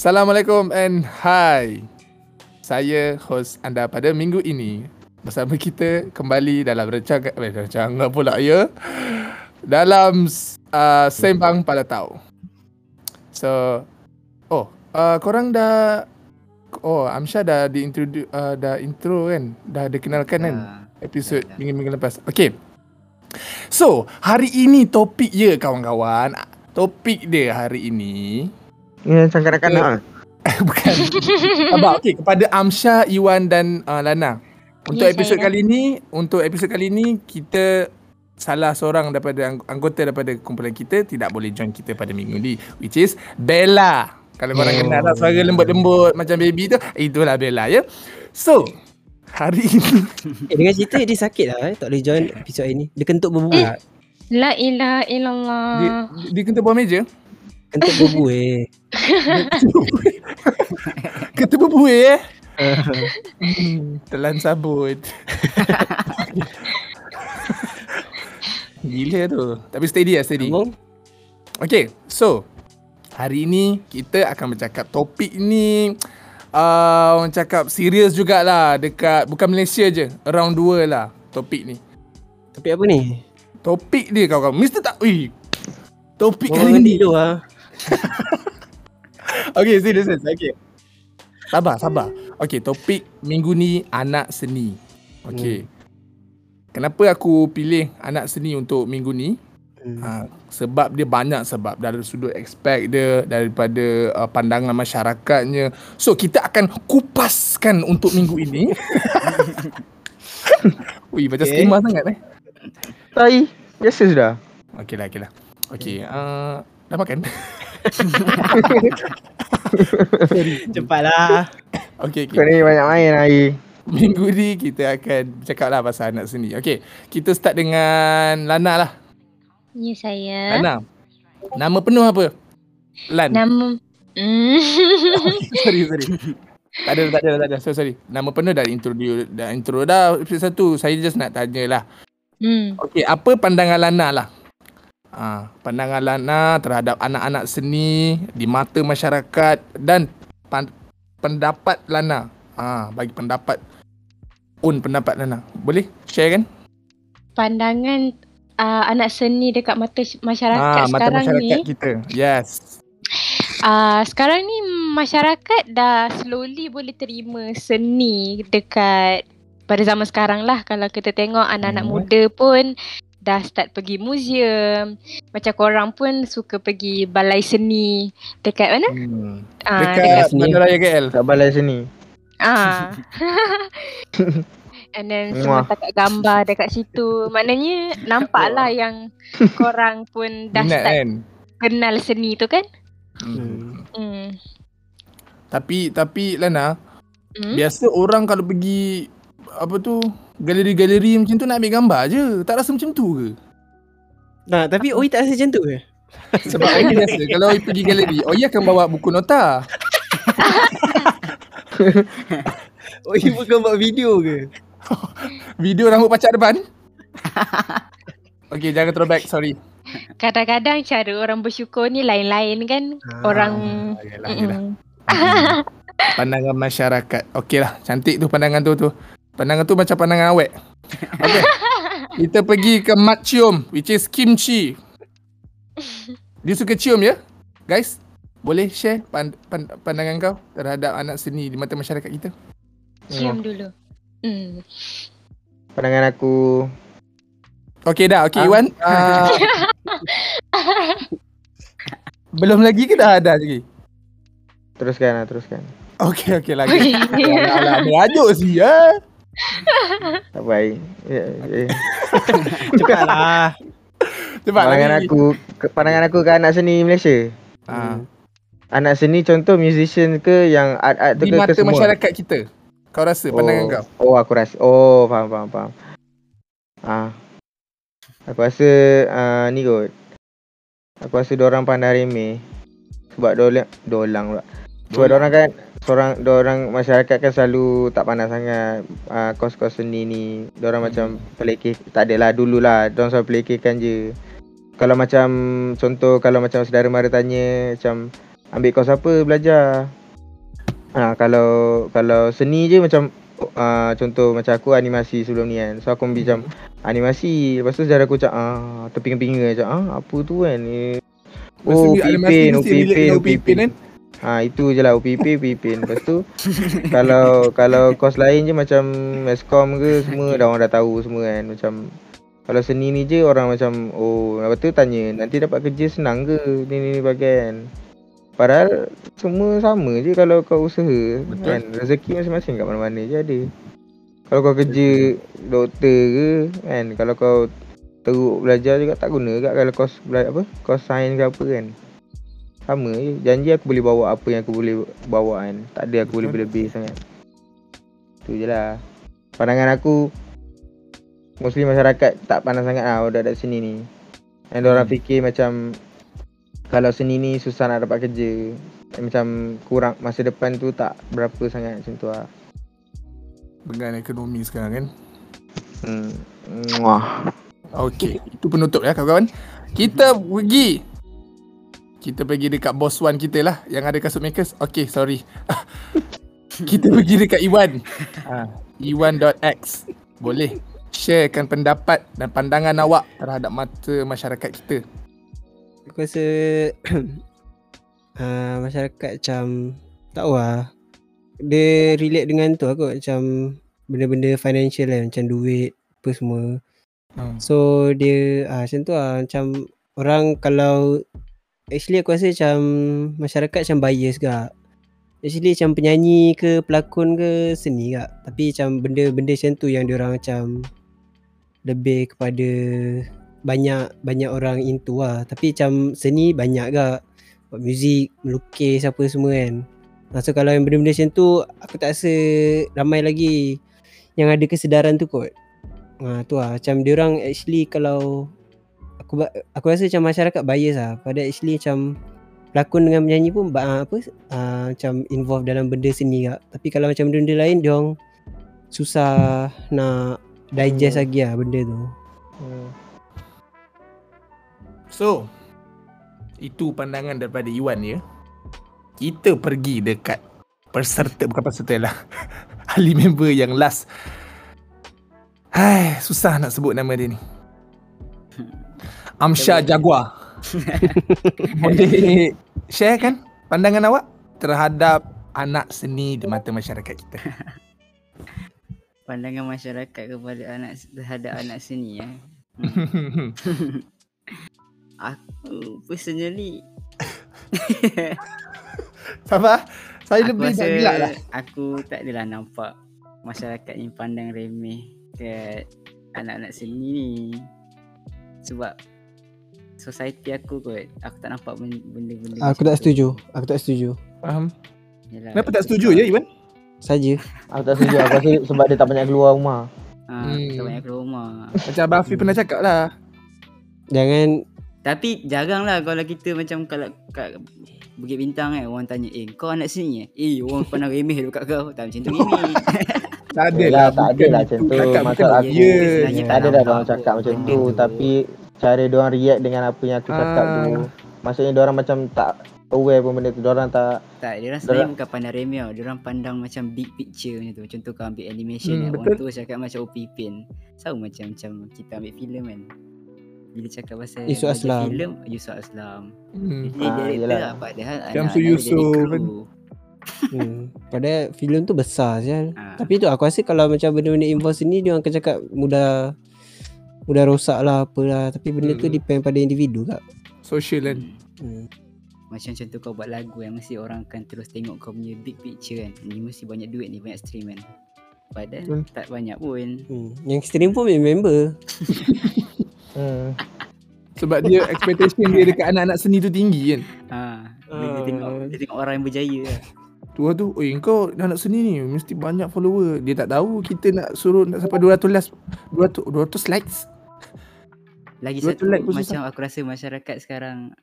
Assalamualaikum and hi. Saya host anda pada minggu ini bersama kita kembali dalam rancangan eh, rancangan pula ya. Dalam uh, sembang pada tahu. So oh, uh, korang dah oh Amsha dah di uh, dah intro kan? Dah dikenalkan kan? Episod minggu-minggu lepas. Okay. So, hari ini topik ya kawan-kawan. Topik dia hari ini Ya, macam kanak-kanak lah. Bukan. Abang, okey kepada Amsha, Iwan dan uh, Lana. Untuk Ya, episod kali ni, untuk episod kali ni kita salah seorang daripada ang- anggota daripada kumpulan kita tidak boleh join kita pada minggu ni which is Bella. Kalau korang Oh. kenal lah suara lembut-lembut macam baby tu, itulah Bella ya. So, hari ini Eh, dengan cerita dia sakit lah eh. Tak boleh join episod ini. Dia kentut berbual. Eh. La ilaha illallah. dia, dia kena bawah meja. Kentut eh. Kata berbuih eh. Hmm, telan sabut. Gila tu. Tapi steady lah, steady. Okay, so hari ini kita akan bercakap topik ni uh, orang cakap serius jugalah dekat bukan Malaysia je, around the world lah topik ni. Topik apa ni? Topik dia kawan-kawan. Mr. tak, ui. Topik kali ni. tu lah. Okay, serius, serius. Okay. Sabar, sabar. Okay, topik minggu ni anak seni. Okay. Hmm. Kenapa aku pilih anak seni untuk minggu ni? Hmm. Ha, sebab dia banyak sebab dari sudut aspek dia daripada uh, pandangan masyarakatnya. So kita akan kupaskan untuk minggu ini. Ui macam okay. Okay. skema sangat eh. Tai, biasa sudah. Okey lah, okey. Okey, uh, dah makan? Cepatlah. Okey, okey. Kau ni banyak main hari. Minggu ni kita akan bercakap lah pasal anak seni. Okey, kita start dengan Lana lah. Ya saya. Lana. Nama penuh apa? Lan. Nama Hmm. sorry, sorry. Tak ada, tak ada, tak ada. So, sorry. Nama penuh dah intro dia, dah intro dah episode satu. Saya just nak tanya lah. hmm. Okey, apa pandangan Lana lah? Ha, pandangan Lana terhadap anak-anak seni di mata masyarakat dan pan- pendapat Lana. Ha, bagi pendapat un pendapat Lana. Boleh share kan? Pandangan uh, anak seni dekat mata sy- masyarakat Ha, mata sekarang masyarakat ni. kita. Yes. Uh, sekarang ni masyarakat dah slowly boleh terima seni dekat pada zaman sekarang lah kalau kita tengok anak-anak Hmm. muda pun dah start pergi museum macam korang pun suka pergi balai seni dekat mana? Hmm. Ah, Dekat sini. Bandaraya KL. Kat balai sini. Ah. And then semua Wah. takat gambar dekat situ. Maknanya nampak lah yang korang pun dah Minat start kan? kenal seni tu kan? Hmm. Hmm. Tapi tapi Lana, Hmm? biasa orang kalau pergi apa tu galeri-galeri macam tu nak ambil gambar je. Tak rasa macam tu ke? Nah, tapi Oi tak rasa macam tu ke? Sebab Oi biasa kalau Oi pergi galeri, Oi akan bawa buku nota. Oi bukan buat video ke? Video rambut pacak depan. Okay, jangan throwback, sorry. Kadang-kadang cara orang bersyukur ni lain-lain kan. orang Ah, Yelah, yelah. Mm-mm. Pandangan masyarakat. Okey lah, cantik tu pandangan tu tu. Pandangan tu macam pandangan awet. Okay. Kita pergi ke mat cium, which is kimchi. Dia suka cium ya? Guys, boleh share pan- pan- pandangan kau terhadap anak seni di mata masyarakat kita? Cium dulu. Hmm. Pandangan aku Okey dah, okey Ah. Iwan. Uh, belum lagi ke dah ada lagi? teruskan lah, teruskan. Okey, okey lagi. Alah, alah, ni ajuk sih ya. Tak baik. Ya, ya. Cepatlah. Cepat Pandangan lagi. aku pandangan aku ke anak seni Malaysia. Ah, Anak seni contoh musician ke yang art-art tu di ke, mata ke semua? masyarakat kita. Kau rasa pandangan oh. kau? Oh, aku rasa. Oh, faham, faham, faham. Ah. Aku rasa uh, ni kot. Aku rasa orang pandai remeh. Sebab dolang dolang pula. Sebab orang kan seorang orang masyarakat kan selalu tak pandai sangat uh, kos-kos seni ni. Orang macam pelekeh tak adalah dululah. Diorang selalu pelekehkan je. Kalau macam contoh kalau macam saudara mara tanya macam ambil kos apa belajar. Ha, kalau kalau seni je macam uh, contoh macam aku animasi sebelum ni kan. So aku ambil macam animasi. Lepas tu saudara aku macam ah terpinga-pinga macam ah apa tu kan. Eh, Oh, Mesti animasi Upipin, mesti relate Upipin, dengan Upipin. kan? Ha itu je lah UPP, UPIPIN. Lepas tu kalau kalau kos lain je macam Mescom ke semua dah orang dah tahu semua kan. Macam kalau seni ni je orang macam oh lepas tu tanya nanti dapat kerja senang ke ni ni, ni bagian. Padahal semua sama je kalau kau usaha Betul. kan. Rezeki masing-masing kat mana-mana je ada. Kalau kau kerja doktor ke kan kalau kau teruk belajar juga tak guna kat kalau kos bela- apa kos sains ke apa kan. Sama je. Janji aku boleh bawa apa yang aku boleh bawa kan. Tak ada aku boleh berlebih sangat. Tu je lah. Pandangan aku mostly masyarakat tak pandang sangat lah budak-budak sini ni. And orang Hmm. fikir macam kalau seni ni susah nak dapat kerja. Eh, Macam kurang masa depan tu tak berapa sangat macam tu lah. Dengan ekonomi sekarang kan. Hmm. Wah. Okey, itu penutup ya kawan-kawan. Kita pergi. Kita pergi dekat boss one kita lah yang ada kasut makers. Okey, sorry. kita pergi dekat Iwan. Ha, Iwan.x. Boleh sharekan pendapat dan pandangan awak terhadap mata masyarakat kita. Aku rasa uh, masyarakat macam tak tahu lah. Dia relate dengan tu aku macam benda-benda financial lah macam duit apa semua. Hmm. So dia ah macam tu lah macam orang kalau actually aku rasa macam masyarakat macam bias gak. Actually macam penyanyi ke pelakon ke seni gak. Tapi macam benda-benda macam tu yang dia orang macam lebih kepada banyak banyak orang into lah. Tapi macam seni banyak gak. Buat muzik, melukis apa semua kan. Ha, so kalau yang benda-benda macam tu aku tak rasa ramai lagi yang ada kesedaran tu kot. Ha tu lah macam dia orang actually kalau aku aku rasa macam masyarakat bias lah. Pada actually macam pelakon dengan penyanyi pun ba- apa uh, macam involve dalam benda seni kak. Tapi kalau macam benda-benda lain dia orang susah nak digest Hmm. lagi lah benda tu. Hmm. So, itu pandangan daripada Iwan ya. Kita pergi dekat peserta bukan peserta lah. Ahli member yang last. Hai, susah nak sebut nama dia ni. Amsha Jaguar. Boleh share kan pandangan awak terhadap anak seni di mata masyarakat kita. Pandangan masyarakat kepada anak terhadap anak seni eh. Aku personally Sabar. Saya aku lebih tak gelak lah. aku tak adalah nampak masyarakat ni pandang remeh ke anak-anak seni ni. Sebab society aku kot, aku tak nampak ben- benda-benda Aku macam tak tu. setuju. Aku tak setuju. Faham? Yalah, Kenapa tak setuju ya Iwan? Saja. Aku tak setuju aku rasa sebab dia tak banyak keluar rumah. Ha, Hmm. tak banyak keluar rumah. Macam Abang Afi pernah cakap lah. Jangan Tapi jarang lah kalau kita macam kalau kat Bukit Bintang kan orang tanya eh kau anak sini eh? Eh orang pandang remeh dekat kau. Tak macam tu remeh. Tak ada lah. tak ada lah macam tu. Bukan aku. Tak ada dah nampak orang cakap macam tu. Tapi cara diorang react dengan apa yang aku cakap Ah. tu Maksudnya diorang macam tak aware pun benda tu Diorang tak Tak, dia orang sebenarnya bukan pandang remeh tau. Dia orang pandang macam big picture macam tu. Contoh kau ambil animation Hmm, kan. betul. Orang tu cakap macam OP Pin. Sama macam macam kita ambil filem kan. Bila cakap pasal Yusuf Aslam. filem, Yusuf Aslam. Hmm. Dia Ah, director yelah. lah padahal dia jadi Yusof kan. hmm, padahal filem tu besar sial. Ha. Tapi tu aku rasa kalau macam benda-benda involve sini dia orang akan cakap mudah mudah rosak lah apalah tapi benda tu Hmm. depend pada individu kak. Social kan. Hmm. Macam contoh kau buat lagu yang mesti orang akan terus tengok kau punya big picture kan. Ni mesti banyak duit ni, banyak stream kan. Padahal Betul. tak banyak pun. Hmm. Yang stream pun member. hmm. Sebab dia expectation dia dekat anak-anak seni tu tinggi kan. Ha, dia, dia Ah. tengok dia tengok orang yang berjaya lah. Tu lah tu, oi kau anak seni ni mesti banyak follower. Dia tak tahu kita nak suruh nak sampai 200 likes. 200 200 likes. Lagi satu tu like macam aku rasa masyarakat sekarang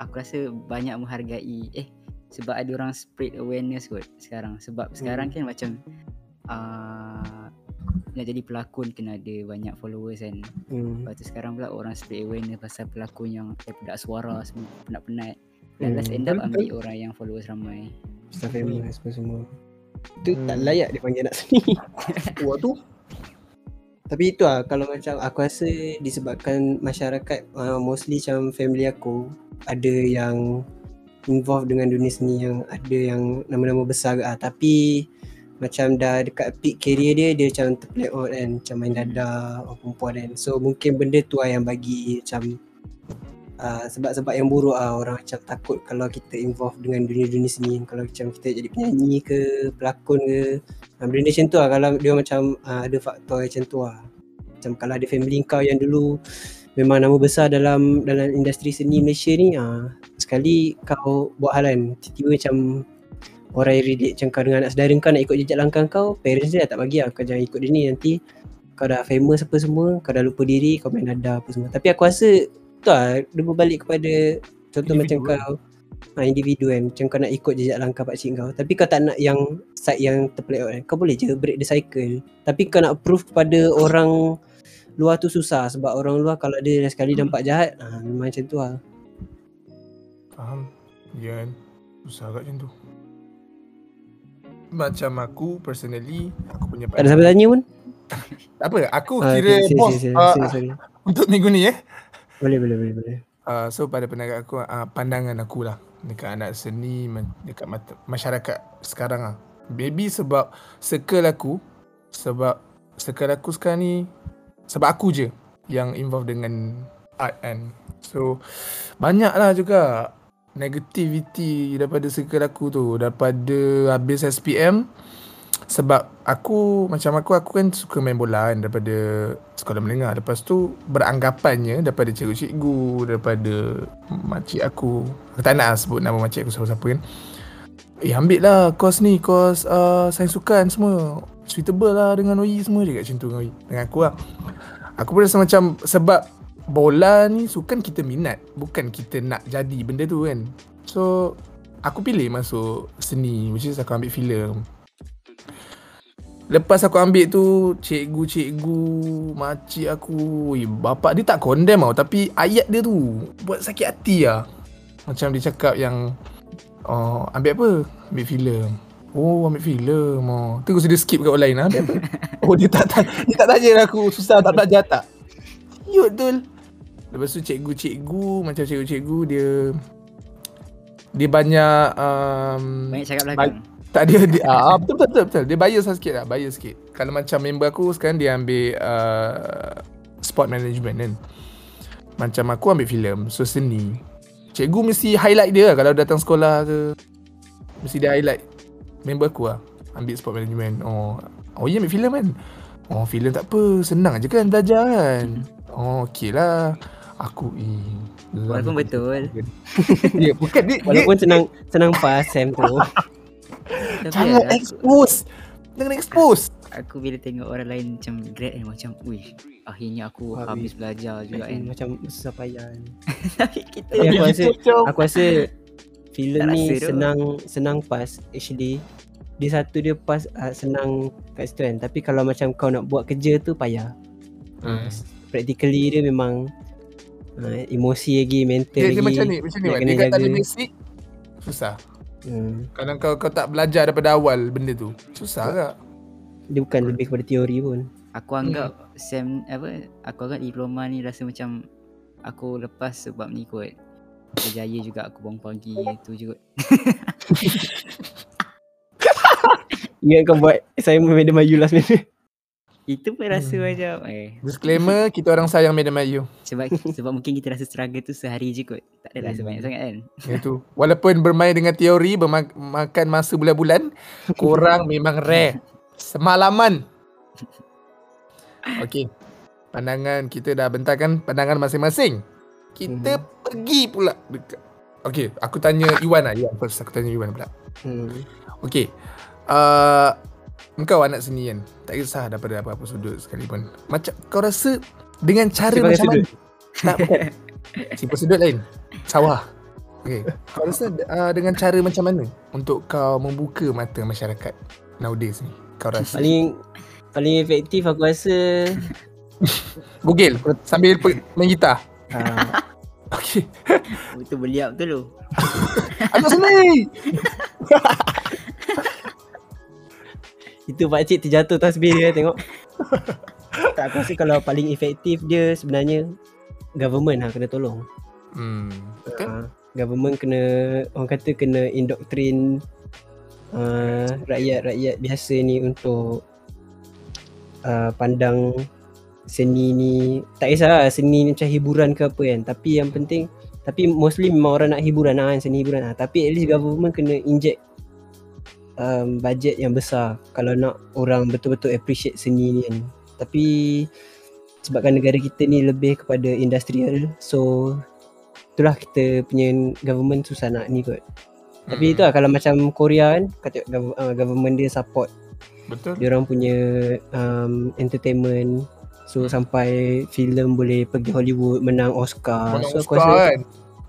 aku rasa banyak menghargai eh sebab ada orang spread awareness kot sekarang sebab sekarang kan macam uh, nak jadi pelakon kena ada banyak followers kan Hmm. Lepas tu sekarang pula orang spread awareness pasal pelakon yang eh, pedak suara semua penat-penat Last Hmm. end up ambil orang yang followers ramai. Star famous apa semua. Itu tak Hmm. layak dia panggil anak seni. Wah tu Tapi itu lah kalau macam aku rasa disebabkan masyarakat uh, mostly macam family aku ada yang involved dengan dunia seni yang ada yang nama-nama besar ke ah tapi macam dah dekat peak career dia dia macam terplay out kan macam main dadah orang perempuan kan so mungkin benda tu lah yang bagi macam uh, sebab-sebab yang buruk ah orang macam takut kalau kita involved dengan dunia-dunia seni kalau macam kita jadi penyanyi ke pelakon ke. Ha, benda macam tu lah. Kalau dia macam uh, ada faktor macam tu lah. Macam kalau ada family kau yang dulu memang nama besar dalam dalam industri seni Malaysia ni uh, sekali kau buat hal kan tiba-tiba macam orang yang relate macam kau dengan anak saudara kau nak ikut jejak langkah kau parents dia tak bagi lah kau jangan ikut dia ni nanti kau dah famous apa semua kau dah lupa diri kau main nada apa semua. Tapi aku rasa lah dia berbalik kepada contoh macam Individu kau. Ha, individu kan macam kau nak ikut jejak langkah pakcik kau. Tapi kau tak nak yang side yang terplay out kan kau boleh je break the cycle. Tapi kau nak prove kepada orang luar tu susah. Sebab orang luar kalau dia dah sekali nampak jahat ha, memang macam tu lah Faham? Ya kan? Susah kat macam tu. Macam aku personally Aku punya tak ada siapa tanya pun? Tak apa Aku Ah, kira okay, bos sorry, sorry, sorry, sorry. Untuk minggu ni eh boleh boleh boleh boleh. Uh, So pada pendapat aku uh, Pandangan aku lah Dekat anak seni Dekat mata, masyarakat sekarang lah. Maybe sebab Circle aku Sebab Circle aku sekarang ni Sebab aku je Yang involved dengan Art kan. So Banyak lah juga Negativity Daripada circle aku tu. Daripada Habis SPM Sebab Aku Macam aku Aku kan suka main bola kan Daripada Sekolah menengah. Lepas tu Beranggapannya Daripada cikgu-cikgu Daripada Makcik aku. Aku tak nak sebut nama makcik aku siapa-siapa kan. Eh ambil lah Kos ni Kos uh, Sains sukan semua. Suitable lah Dengan OI semua je kat macam tu dengan OI Dengan aku lah. Aku pun rasa macam Sebab Bola ni Sukan kita minat. Bukan kita nak jadi benda tu kan. So Aku pilih masuk Seni Which is aku ambil filem Lepas aku ambil tu Cikgu-cikgu Makcik aku Ui, Bapak dia tak condemn tau Tapi ayat dia tu Buat sakit hati lah Macam dia cakap yang Oh, ambil apa? Ambil filem. Oh, ambil filem. Oh. Terus dia skip kat orang lain. ah, Ambil apa? oh, dia tak, tak dia tak tanya aku susah tak belajar tak. Yut betul. Lepas tu cikgu-cikgu macam cikgu-cikgu dia dia banyak um, Banyak cakap belakang. Tak dia, dia ah, betul, betul betul betul. Dia bias lah sikit lah, bias sikit. Kalau macam member aku sekarang dia ambil uh, sport management kan. Macam aku ambil filem, so seni. Cikgu mesti highlight dia lah kalau datang sekolah ke. Mesti dia highlight member aku lah. Ambil sport management. Oh, oh ya ambil filem kan. Oh, filem tak apa, senang je kan belajar kan. Oh, okey lah. Aku eh Walaupun betul. Ya, bukan dia, dia walaupun senang senang pas Sam tu jangan aku, expose. Jangan expose. aku bila tengok orang lain macam grad kan macam Wih akhirnya aku Habis. habis belajar juga kan. macam susah payah kan. Tapi kita Tapi aku rasa aku rasa filem ni rasa tu. senang senang pas actually dia satu dia pas uh, senang kat situ kan tapi kalau macam kau nak buat kerja tu payah Hmm. practically dia memang uh, emosi lagi mental Dia, lagi dia macam ni, macam ni. kena Dia kata jaga. ada basic, susah. Hmm. Kalau kau kau tak belajar daripada awal benda tu, susah tak? dia bukan lebih kepada teori pun Aku anggap Sam apa aku anggap diploma ni rasa macam aku lepas sebab ni kot. Berjaya juga aku bangun pagi tu juga. ingat kau buat assignment Madam Ayu last minute Itu pun rasa Hmm. macam eh Disclaimer, kita orang sayang Madam Ayu. sebab sebab mungkin kita rasa struggle tu sehari je kot. Tak adalah Hmm. sebanyak sangat kan. Itu. Walaupun bermain dengan teori, berma- makan masa bulan-bulan, korang memang rare. Semalaman. Okey. Pandangan kita dah bentangkan pandangan masing-masing. Kita Mhm. pergi pula dekat. Okey, aku tanya Iwan lah. Iwan first. Aku tanya Iwan pula. hmm. Okey. Uh, engkau anak seni kan? Tak kisah daripada apa-apa sudut sekalipun. Macam kau rasa dengan cara Simpan macam sudut. mana? Tak, bukan. Simpan sudut lain. Sawah. Okey. Kau rasa uh, dengan cara macam mana untuk kau membuka mata masyarakat nowadays ni? Kau rasa? paling paling efektif aku rasa Google sambil pe- main gitar. uh, Okay. Betul beliau betul lu. Anak seni. Itu pakcik terjatuh tasbih dia tengok. tak aku rasa kalau paling efektif dia sebenarnya government lah kena tolong. Hmm. Betul. Uh, government kena orang kata kena indoktrin uh, rakyat-rakyat biasa ni untuk uh, pandang seni ni tak kisah lah seni ni macam hiburan ke apa kan tapi yang penting tapi mostly memang orang nak hiburan lah kan seni hiburan lah tapi at least government kena inject um, budget yang besar kalau nak orang betul-betul appreciate seni ni kan tapi sebabkan negara kita ni lebih kepada industrial so itulah kita punya government susah nak ni kot tapi Hmm. itu lah kalau macam Korea kan kata uh, government dia support Betul. dia orang punya um, entertainment so sampai filem boleh pergi Hollywood menang Oscar Menang so aku Oscar rasa kan.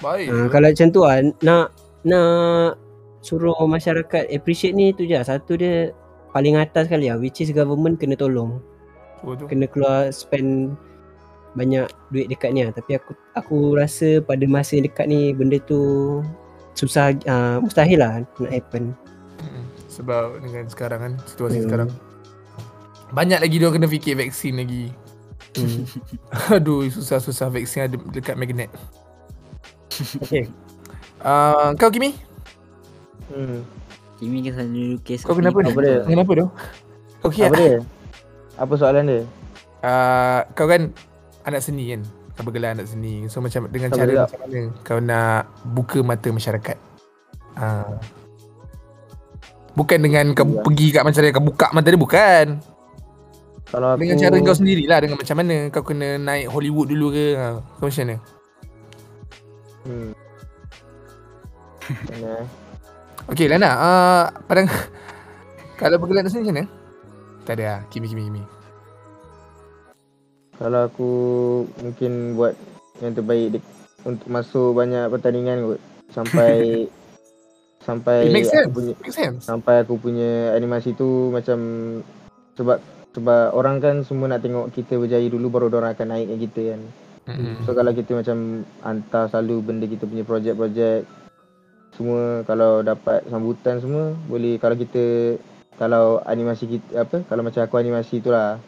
Baik. uh, kalau macam tu lah nak nak suruh masyarakat appreciate ni tu je lah. satu dia paling atas sekali lah which is government kena tolong Betul. kena keluar spend banyak duit dekat ni lah tapi aku aku rasa pada masa dekat ni benda tu susah uh, mustahil lah nak happen. Sebab dengan sekarang kan situasi Hmm. sekarang banyak lagi dia kena fikir vaksin lagi. hmm. Aduh susah-susah vaksin ada dekat magnet. okay Uh, kau Kimi? Hmm. Kimi kan selalu lukis. Kau kenapa Apa dia? Kenapa tu? Okey. Apa dia? Apa soalan dia? Uh, kau kan anak seni kan? Kau bergelar anak seni. So macam dengan Kau cara macam mana kau nak buka mata masyarakat? Uh, bukan dengan kau Ya. pergi kat macam mana kau buka mata dia bukan. Kalau aku Dengan cara kau sendirilah dengan macam mana kau kena naik Hollywood dulu ke? Ha, kau macam mana? Hmm. Macam mana? Okey Lana, uh, padang kalau bergelar anak seni macam mana? Tak ada lah, Kimi Kimi Kimi. Kalau aku mungkin buat yang terbaik dek- untuk masuk banyak pertandingan kot sampai sampai It makes aku sense. punya Make sense. sampai aku punya animasi tu macam sebab sebab orang kan semua nak tengok kita berjaya dulu baru orang akan naik dengan kita kan. Mm-mm. So kalau kita macam hantar selalu benda kita punya projek-projek semua kalau dapat sambutan semua boleh kalau kita kalau animasi kita apa kalau macam aku animasi tu lah.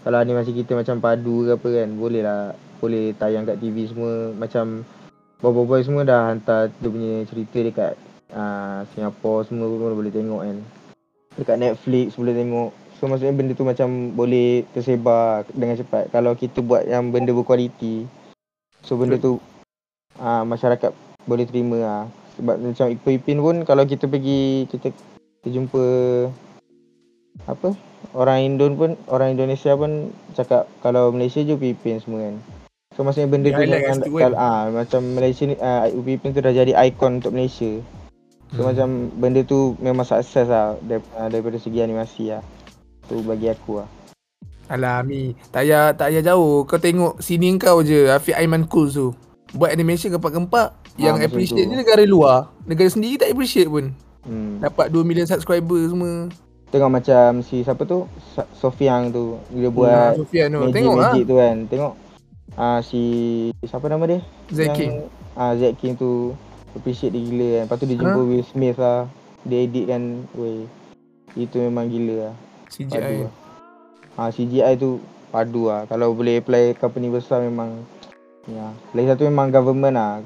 Kalau animasi kita macam padu ke apa kan boleh lah. Boleh tayang kat TV semua. Macam boy-boy semua dah hantar dia punya cerita dekat uh, Singapore semua pun boleh tengok kan. Dekat Netflix boleh tengok. So maksudnya benda tu macam boleh tersebar dengan cepat. Kalau kita buat yang benda berkualiti. So benda tu uh, masyarakat boleh terima lah sebab macam Ipoh Ipin pun kalau kita pergi kita kita jumpa apa orang Indon pun orang Indonesia pun cakap kalau Malaysia je Upin Ipin semua kan so maksudnya benda tu highlight kat memang situ kan? kal- ah macam Malaysia ni uh, Upin Ipin tu dah jadi ikon untuk Malaysia so Hmm. macam benda tu memang sukses lah dar, uh, daripada segi animasi lah tu bagi aku lah Alah Mi, tak payah, tak payah jauh. Kau tengok sini kau je, Afiq Aiman Kul tu. Buat animation gempak-gempak. Yang macam appreciate tu. ni negara luar. Negara sendiri tak appreciate pun. hmm. Dapat 2 million subscriber semua. tengok macam si siapa tu Sofiang tu dia Ah, buat Sofian tu. magic Tengok lah. magic tu kan tengok ah si siapa nama dia Zack King. Ah Zack King tu appreciate dia gila kan. Lepas tu dia Ha? jumpa Will Smith lah. Dia edit kan. Weh. Itu memang gila lah. CGI. lah. Ha, CGI tu padu lah. Kalau boleh apply company besar memang ya. Lagi satu memang government lah.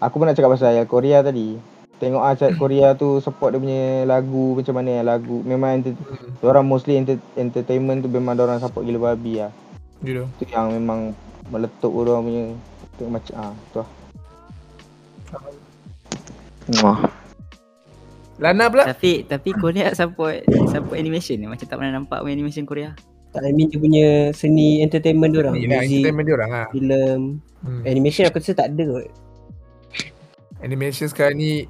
Aku pun nak cakap pasal yang Korea tadi. Tengok ah cat Korea tu support dia punya lagu macam mana lagu. Memang enter, Hmm. orang mostly enter, entertainment tu memang orang support gila babi lah. Gitu. Tu yang memang meletup orang punya tengok macam ah tu lah. Wah. Lana pula. Tapi tapi Korea support support animation ni macam tak pernah nampak pun animation Korea. Tak I mean dia punya seni entertainment dia orang. Lah Music, entertainment dia orang lah. filem, Hmm. animation aku rasa tak ada kot. Animation sekarang ni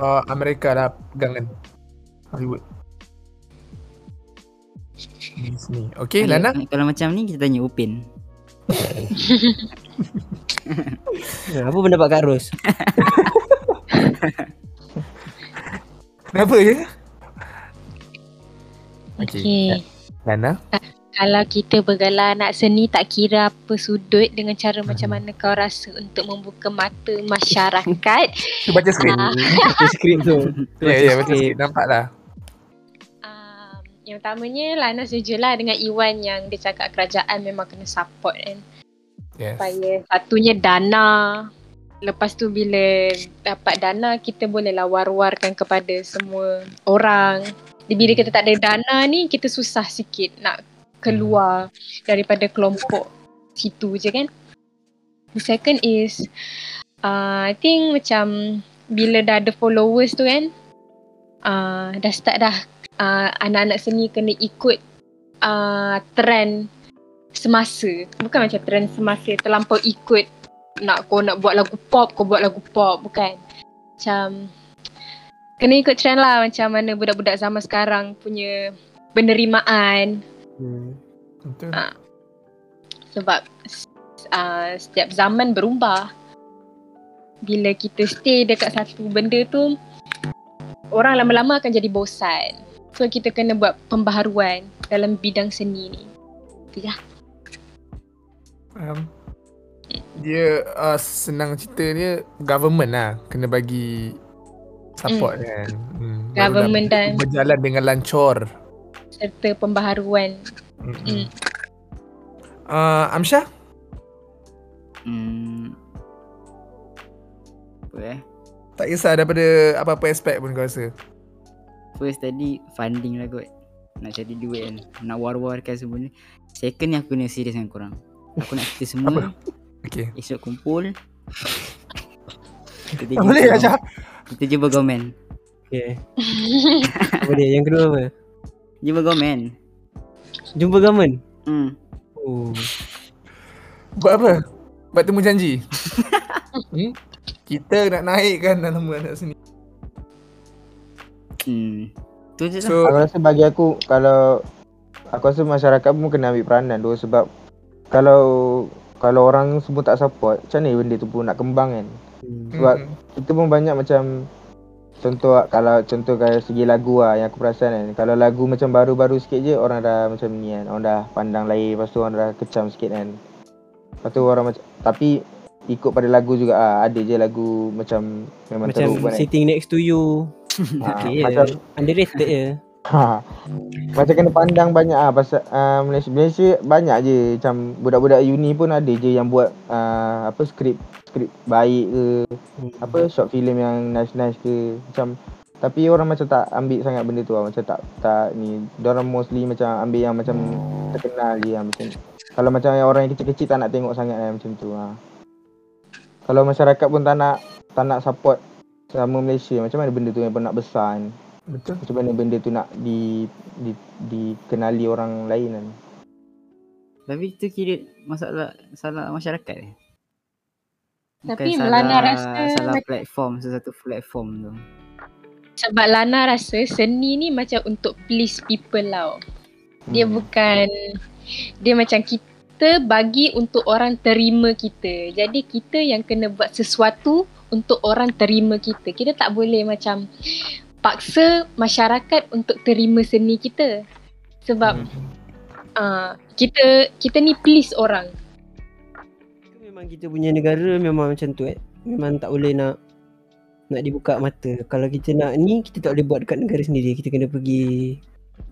uh, Amerika dah pegang kan. Hollywood. Disney. Okay, Lana. Kalau macam ni kita tanya Upin. Apa pendapat Kak Ros? Kenapa je? Okay. Okay. Lana. Kalau kita bergelar anak seni tak kira apa sudut dengan cara macam mana kau rasa untuk membuka mata masyarakat. Tu baca skrip. Ah. Baca skrip tu. Ya, ya, skrip. Nampak lah. Um, yang utamanya Lana setuju lah dengan Iwan yang dia cakap kerajaan memang kena support kan. Yes. Supaya satunya dana. Lepas tu bila dapat dana kita bolehlah war-warkan kepada semua orang. Bila kita tak ada dana ni kita susah sikit nak keluar daripada kelompok situ je kan. The second is uh, I think macam bila dah ada followers tu kan uh, dah start dah uh, anak-anak seni kena ikut uh, trend semasa. Bukan macam trend semasa terlampau ikut nak kau nak buat lagu pop, kau buat lagu pop. Bukan. Macam kena ikut trend lah macam mana budak-budak zaman sekarang punya penerimaan Hmm. Betul. Ah. sebab uh, setiap zaman berubah. Bila kita stay dekat satu benda tu orang lama-lama akan jadi bosan. So kita kena buat pembaharuan dalam bidang seni ni. Tu je. Um, dia uh, senang cerita dia government lah kena bagi support kan. Hmm. Government dan- berjalan dengan lancor. Serta pembaharuan. Mm. Uh, Amsyah? Hmm. Apa eh? Tak kisah daripada apa-apa aspek pun kau rasa. First tadi funding lah kot. Nak cari duit kan. Nak war-warkan semua ni. Second ni aku kena serius dengan korang. Aku nak kita semua Okay. esok kumpul. Kita Tak boleh Amsyah. Kita jumpa government. Okay. Apa dia? Yang kedua apa? Jumpa government. Jumpa government? Hmm. Oh. Buat apa? Buat temu janji. hmm? Kita nak naikkan nama anak seni. Hmm. Tu je lah. So, Aku rasa bagi aku kalau aku rasa masyarakat pun kena ambil peranan tu sebab kalau kalau orang semua tak support, macam mana benda tu pun nak kembang kan? Hmm. sebab mm, Kita pun banyak macam contoh kalau contoh kayak segi lagu lah yang aku perasan kan. Kalau lagu macam baru-baru sikit je orang dah macam ni kan. Orang dah pandang lain lepas tu orang dah kecam sikit kan. Lepas tu orang macam tapi ikut pada lagu juga ah ada je lagu macam memang Macam teruk kan. sitting next to you. Ah, Okay macam. Underrated je. Ha. Macam kena pandang banyak ah pasal uh, Malaysia Malaysia banyak je macam budak-budak uni pun ada je yang buat uh, apa skrip skrip baik ke Hmm. apa short film yang nice-nice ke macam tapi orang macam tak ambil sangat benda tu lah macam tak tak ni orang mostly macam ambil yang macam terkenal je yang macam kalau macam yang orang yang kecil-kecil tak nak tengok sangat lah macam tu ha. Kalau masyarakat pun tak nak tak nak support sama Malaysia macam mana benda tu yang pun nak besar kan betul. macam mana benda tu nak di, di dikenali orang lain kan. Tapi tu kira masalah salah masyarakat eh. Bukan Tapi salah, rasa salah mac- platform sesuatu platform tu. Sebab Lana rasa seni ni macam untuk please people tau. Dia Hmm. bukan dia macam kita bagi untuk orang terima kita. Jadi kita yang kena buat sesuatu untuk orang terima kita. Kita tak boleh macam paksa masyarakat untuk terima seni kita. Sebab uh, kita kita ni please orang. Memang kita punya negara memang macam tu eh. Memang tak boleh nak nak dibuka mata. Kalau kita nak ni kita tak boleh buat dekat negara sendiri. Kita kena pergi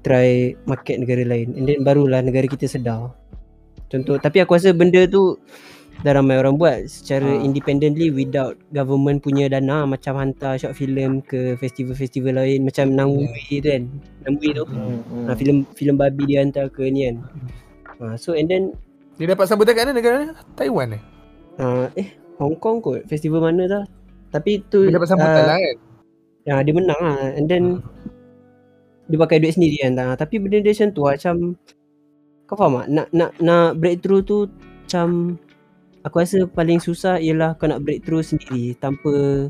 try market negara lain. And then barulah negara kita sedar. Contoh tapi aku rasa benda tu dah ramai orang buat secara Ah. independently without government punya dana macam hantar short film ke festival-festival lain macam Nangwi tu kan. Nangwi tu. Hmm. hmm. Ha, filem filem babi dia hantar ke ni kan. Ha, so and then Dia dapat sambutan kat mana negara ni? Taiwan eh? Uh, eh Hong Kong kot festival mana dah. Tapi tu Dia dapat sambutan ah, lah kan? Ya, dia menang lah and then dia pakai duit sendiri kan. Ah, tapi benda dia macam tu lah, macam kau faham tak? Nak nak nak breakthrough tu macam aku rasa paling susah ialah kau nak breakthrough sendiri tanpa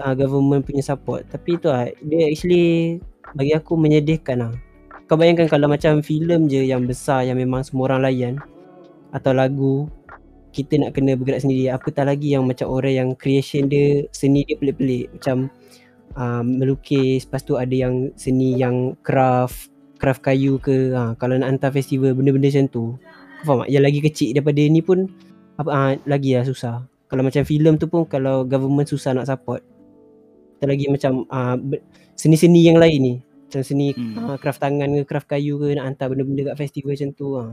uh, government punya support. Tapi tu lah, dia actually bagi aku menyedihkan lah. Kau bayangkan kalau macam filem je yang besar yang memang semua orang layan atau lagu kita nak kena bergerak sendiri. Apatah lagi yang macam orang yang creation dia seni dia pelik-pelik. Macam uh, melukis lepas tu ada yang seni yang craft craft kayu ke. Ha, kalau nak hantar festival benda-benda macam tu. Kau faham tak? Yang lagi kecil daripada ni pun apa ha, lagi lah susah. Kalau macam filem tu pun kalau government susah nak support. Kita lagi macam be- seni-seni yang lain ni. Macam seni Hmm. ha, craft tangan ke craft kayu ke nak hantar benda-benda kat festival macam tu ha.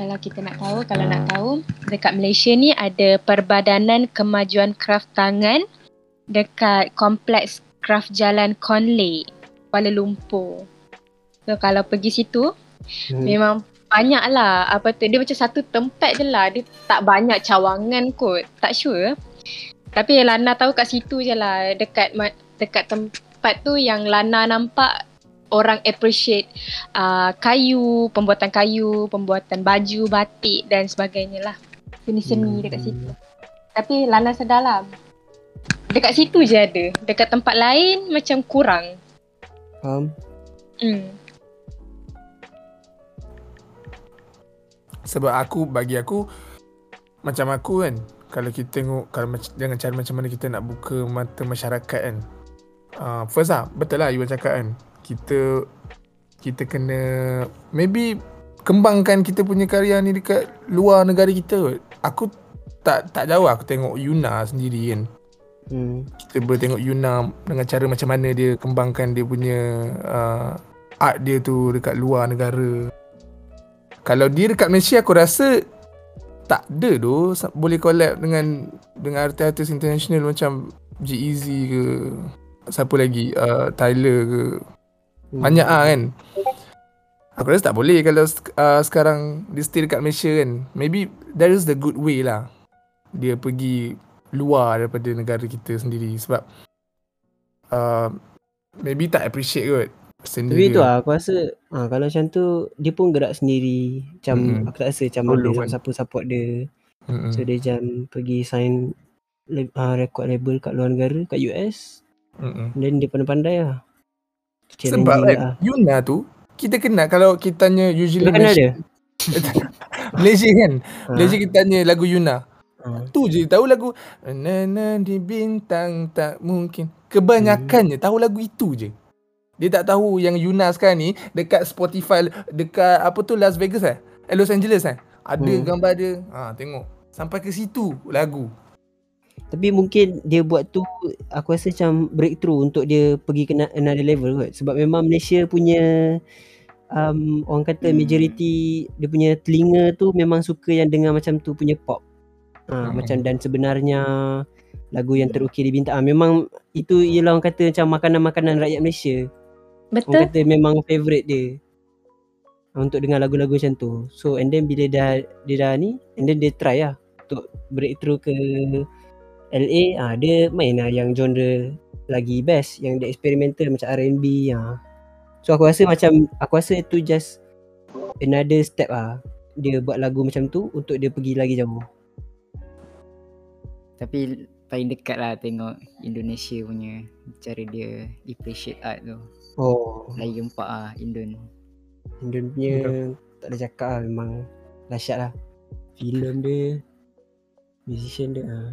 Kalau kita nak tahu, kalau nak tahu, dekat Malaysia ni ada Perbadanan Kemajuan Kraft Tangan dekat Kompleks Kraft Jalan Conley, Kuala Lumpur. So kalau pergi situ, Hmm. memang banyak lah apa tu. Dia macam satu tempat je lah. Dia tak banyak cawangan kot. Tak sure. Tapi Lana tahu kat situ je lah. Dekat dekat tempat tu yang Lana nampak orang appreciate uh, kayu, pembuatan kayu, pembuatan baju, batik dan sebagainya lah. Seni-seni Hmm. dekat situ. Tapi Lana sedar lah. Dekat situ je ada. Dekat tempat lain macam kurang. Faham? Hmm. Sebab aku bagi aku macam aku kan kalau kita tengok kalau mac- dengan cara macam mana kita nak buka mata masyarakat kan. Uh, first lah betul lah you cakap kan. Kita kita kena maybe kembangkan kita punya karya ni dekat luar negara kita kot. Aku tak tak jauh aku tengok Yuna sendiri kan. Hmm. Kita boleh tengok Yuna dengan cara macam mana dia kembangkan dia punya uh, art dia tu dekat luar negara. Kalau dia dekat Malaysia aku rasa tak ada tu boleh collab dengan dengan artis-artis international macam G-Eazy ke siapa lagi uh, Tyler ke Hmm. banyak ah kan. Aku rasa tak boleh kalau uh, sekarang dia stay dekat Malaysia kan. Maybe there is the good way lah. Dia pergi luar daripada negara kita sendiri sebab uh, maybe tak appreciate kot seni Tapi tu lah aku rasa ha, kalau macam tu dia pun gerak sendiri. Macam Mm-mm. aku tak rasa macam Solo ada kan. siapa support dia. Mm-mm. So dia macam pergi sign uh, record label kat luar negara kat US. Mm-mm. Then dia pandai-pandai lah. Sebab Challenging kan lah. Yuna tu kita kenal kalau kita tanya usually kenal Malaysia, dia? Malaysia kan. Ha. Malaysia kita tanya lagu Yuna. Ha. Tu je tahu lagu Nana di bintang tak mungkin. Kebanyakannya Hmm. tahu lagu itu je. Dia tak tahu yang Yuna sekarang ni dekat Spotify dekat apa tu Las Vegas eh? eh Los Angeles eh? Ada Hmm. gambar dia. Ha tengok. Sampai ke situ lagu. Tapi mungkin dia buat tu aku rasa macam breakthrough untuk dia pergi ke another level kot. Sebab memang Malaysia punya um, orang kata Hmm. majority dia punya telinga tu memang suka yang dengar macam tu punya pop. Ha, Hmm. macam dan sebenarnya lagu yang terukir di bintang. Ha, memang itu ialah orang kata macam makanan-makanan rakyat Malaysia. Orang Betul? kata memang favourite dia. Ha, Untuk dengar lagu-lagu macam tu. So and then bila dah dia dah ni and then dia try lah untuk breakthrough ke LA ah dia main lah yang genre lagi best yang dia experimental macam R&B ah. So aku rasa macam aku rasa itu just another step ah dia buat lagu macam tu untuk dia pergi lagi jauh. Tapi paling dekat lah tengok Indonesia punya cara dia appreciate art tu. Oh, Lagi gempak lah Indon. Indian punya tak ada cakap lah memang dahsyat lah. Filem dia, musician dia ah.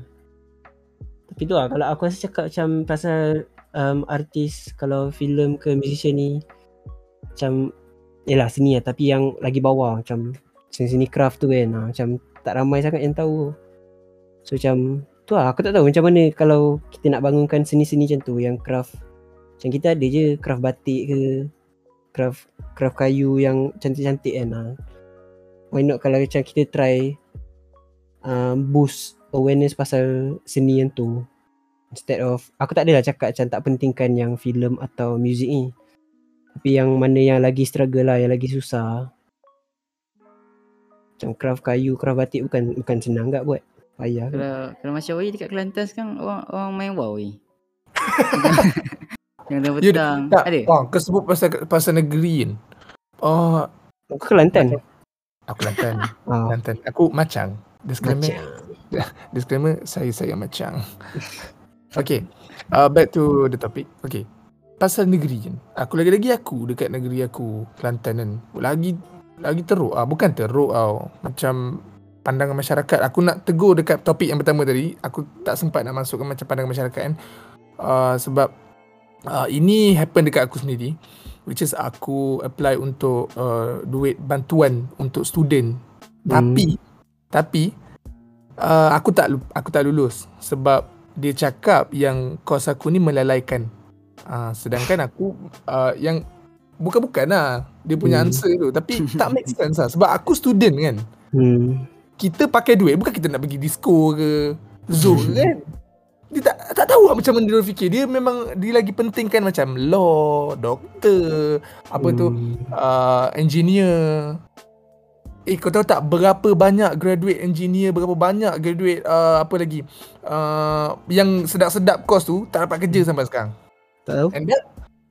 Tapi tu lah. Kalau aku rasa cakap macam pasal um, artis kalau filem ke musician ni macam Yelah seni lah. Tapi yang lagi bawah macam seni-seni craft tu kan. Ah, macam tak ramai sangat yang tahu. So macam tu lah. Aku tak tahu macam mana kalau kita nak bangunkan seni-seni macam tu yang craft. Macam kita ada je craft batik ke craft craft kayu yang cantik-cantik kan. Ah. Why not kalau macam kita try um, boost awareness pasal seni yang tu instead of aku tak adalah cakap macam tak pentingkan yang filem atau muzik ni tapi yang mana yang lagi struggle lah yang lagi susah macam craft kayu craft batik bukan bukan senang tak buat payah kan? Kalau kalau macam Oi dekat Kelantan sekarang orang orang main wow Oi. Yang dah petang. tak, Ada? Oh, kau sebut pasal pasal negeri kan. Oh, Kau Kelantan aku Kelantan. ah, Kelantan. Aku macang. Disclaimer. macam Disclaimer, saya saya macang. Okay, uh, back to the topic. Okay, pasal negeri kan. Aku lagi-lagi aku dekat negeri aku, Kelantan kan. Lagi lagi teruk ah, bukan teruk tau. Macam pandangan masyarakat. Aku nak tegur dekat topik yang pertama tadi. Aku tak sempat nak masukkan macam pandangan masyarakat kan. Uh, sebab uh, ini happen dekat aku sendiri which is aku apply untuk uh, duit bantuan untuk student Hmm. tapi tapi uh, aku tak aku tak lulus sebab dia cakap yang kos aku ni melalaikan. Uh, sedangkan aku uh, yang bukan-bukan lah dia punya Hmm. answer tu. Tapi tak make sense lah sebab aku student kan. Hmm. kita pakai duit bukan kita nak pergi disco ke zoo ke kan. Dia tak tak tahu lah macam mana dia fikir. Dia memang dia lagi pentingkan macam law doktor apa tu Hmm. uh, engineer eh kau tahu tak berapa banyak graduate engineer berapa banyak graduate uh, apa lagi uh, yang sedap-sedap kos tu tak dapat kerja sampai sekarang? Tak tahu. and that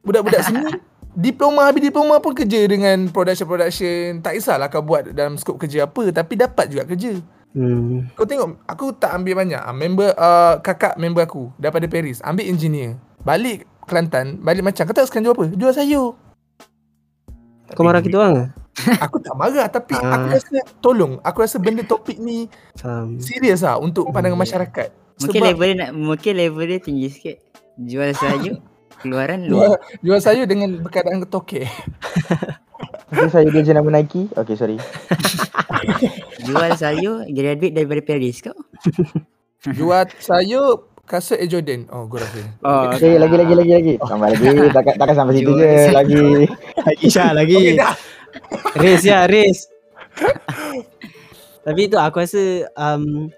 budak-budak sini diploma habis diploma pun kerja dengan production-production. Tak kisahlah kau buat dalam skop kerja apa tapi dapat juga kerja. Hmm. kau tengok aku tak ambil banyak. Ah member uh, kakak member aku daripada Paris ambil engineer. Balik Kelantan balik macam kau tahu sekarang jual apa? Jual sayur. Kau marah kita orang? Aku tak marah tapi Ah. aku rasa tolong aku rasa benda topik ni Faham. serius lah untuk pandangan masyarakat Mungkin sebab level dia nak mungkin level dia tinggi sikit. Jual sayur keluaran luar. jual, jual sayur dengan berkadang toke Mungkin saya kerja nama Nike. Okay, sorry. Jual sayur graduate daripada Paris kau. jual sayur kasut Air Jordan oh gue rasa Oh, Okay, lagi, lagi, lagi, lagi. Tambah lagi. Takkan, takkan sampai situ Jual je. sayur. Lagi. Lagi Syah okay, lagi. dah. Race ya, race. Tapi tu aku rasa um,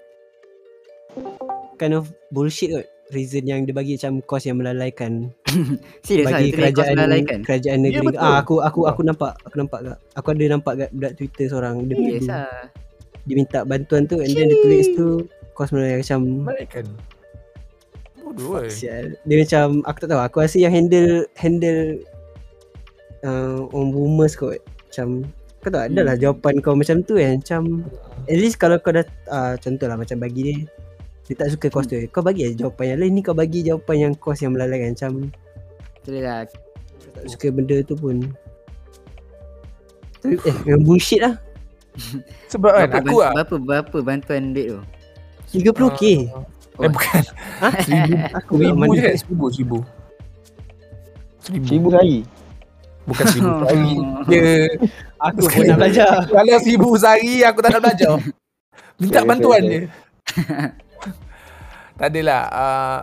kind of bullshit kot. Reason yang dia bagi macam kos yang melalaikan serius lah bagi kau kerajaan melalaikan. kerajaan Ya, negeri. betul. ah aku aku aku nampak aku nampak gak. Aku ada nampak kat budak Twitter seorang dia Serius dia, lah. dia minta bantuan tu and then dia tulis tu kos melalaikan macam bodoh eh. Dia macam aku tak tahu. Aku rasa yang handle handle uh, orang boomers kot. Macam kau tahu adalah Hmm. jawapan kau macam tu kan. Macam at least kalau kau dah uh, contoh lah macam bagi dia dia tak suka kos tu. Kau bagi je jawapan yang lain ni kau bagi jawapan yang kos yang melalaikan macam Betul lah. tak suka benda tu pun. Tapi eh yang bullshit lah. sebab kan aku ban- ah berapa berapa bantuan duit tu? 30k. eh bukan Ha? seribu Aku seribu mana je kan seribu seribu seribu Seribu sehari. Bukan seribu sehari dia aku pun nak belajar. Kalau seribu sehari aku tak nak belajar. Minta Okay, bantuan okay, je. tak adalah. Uh,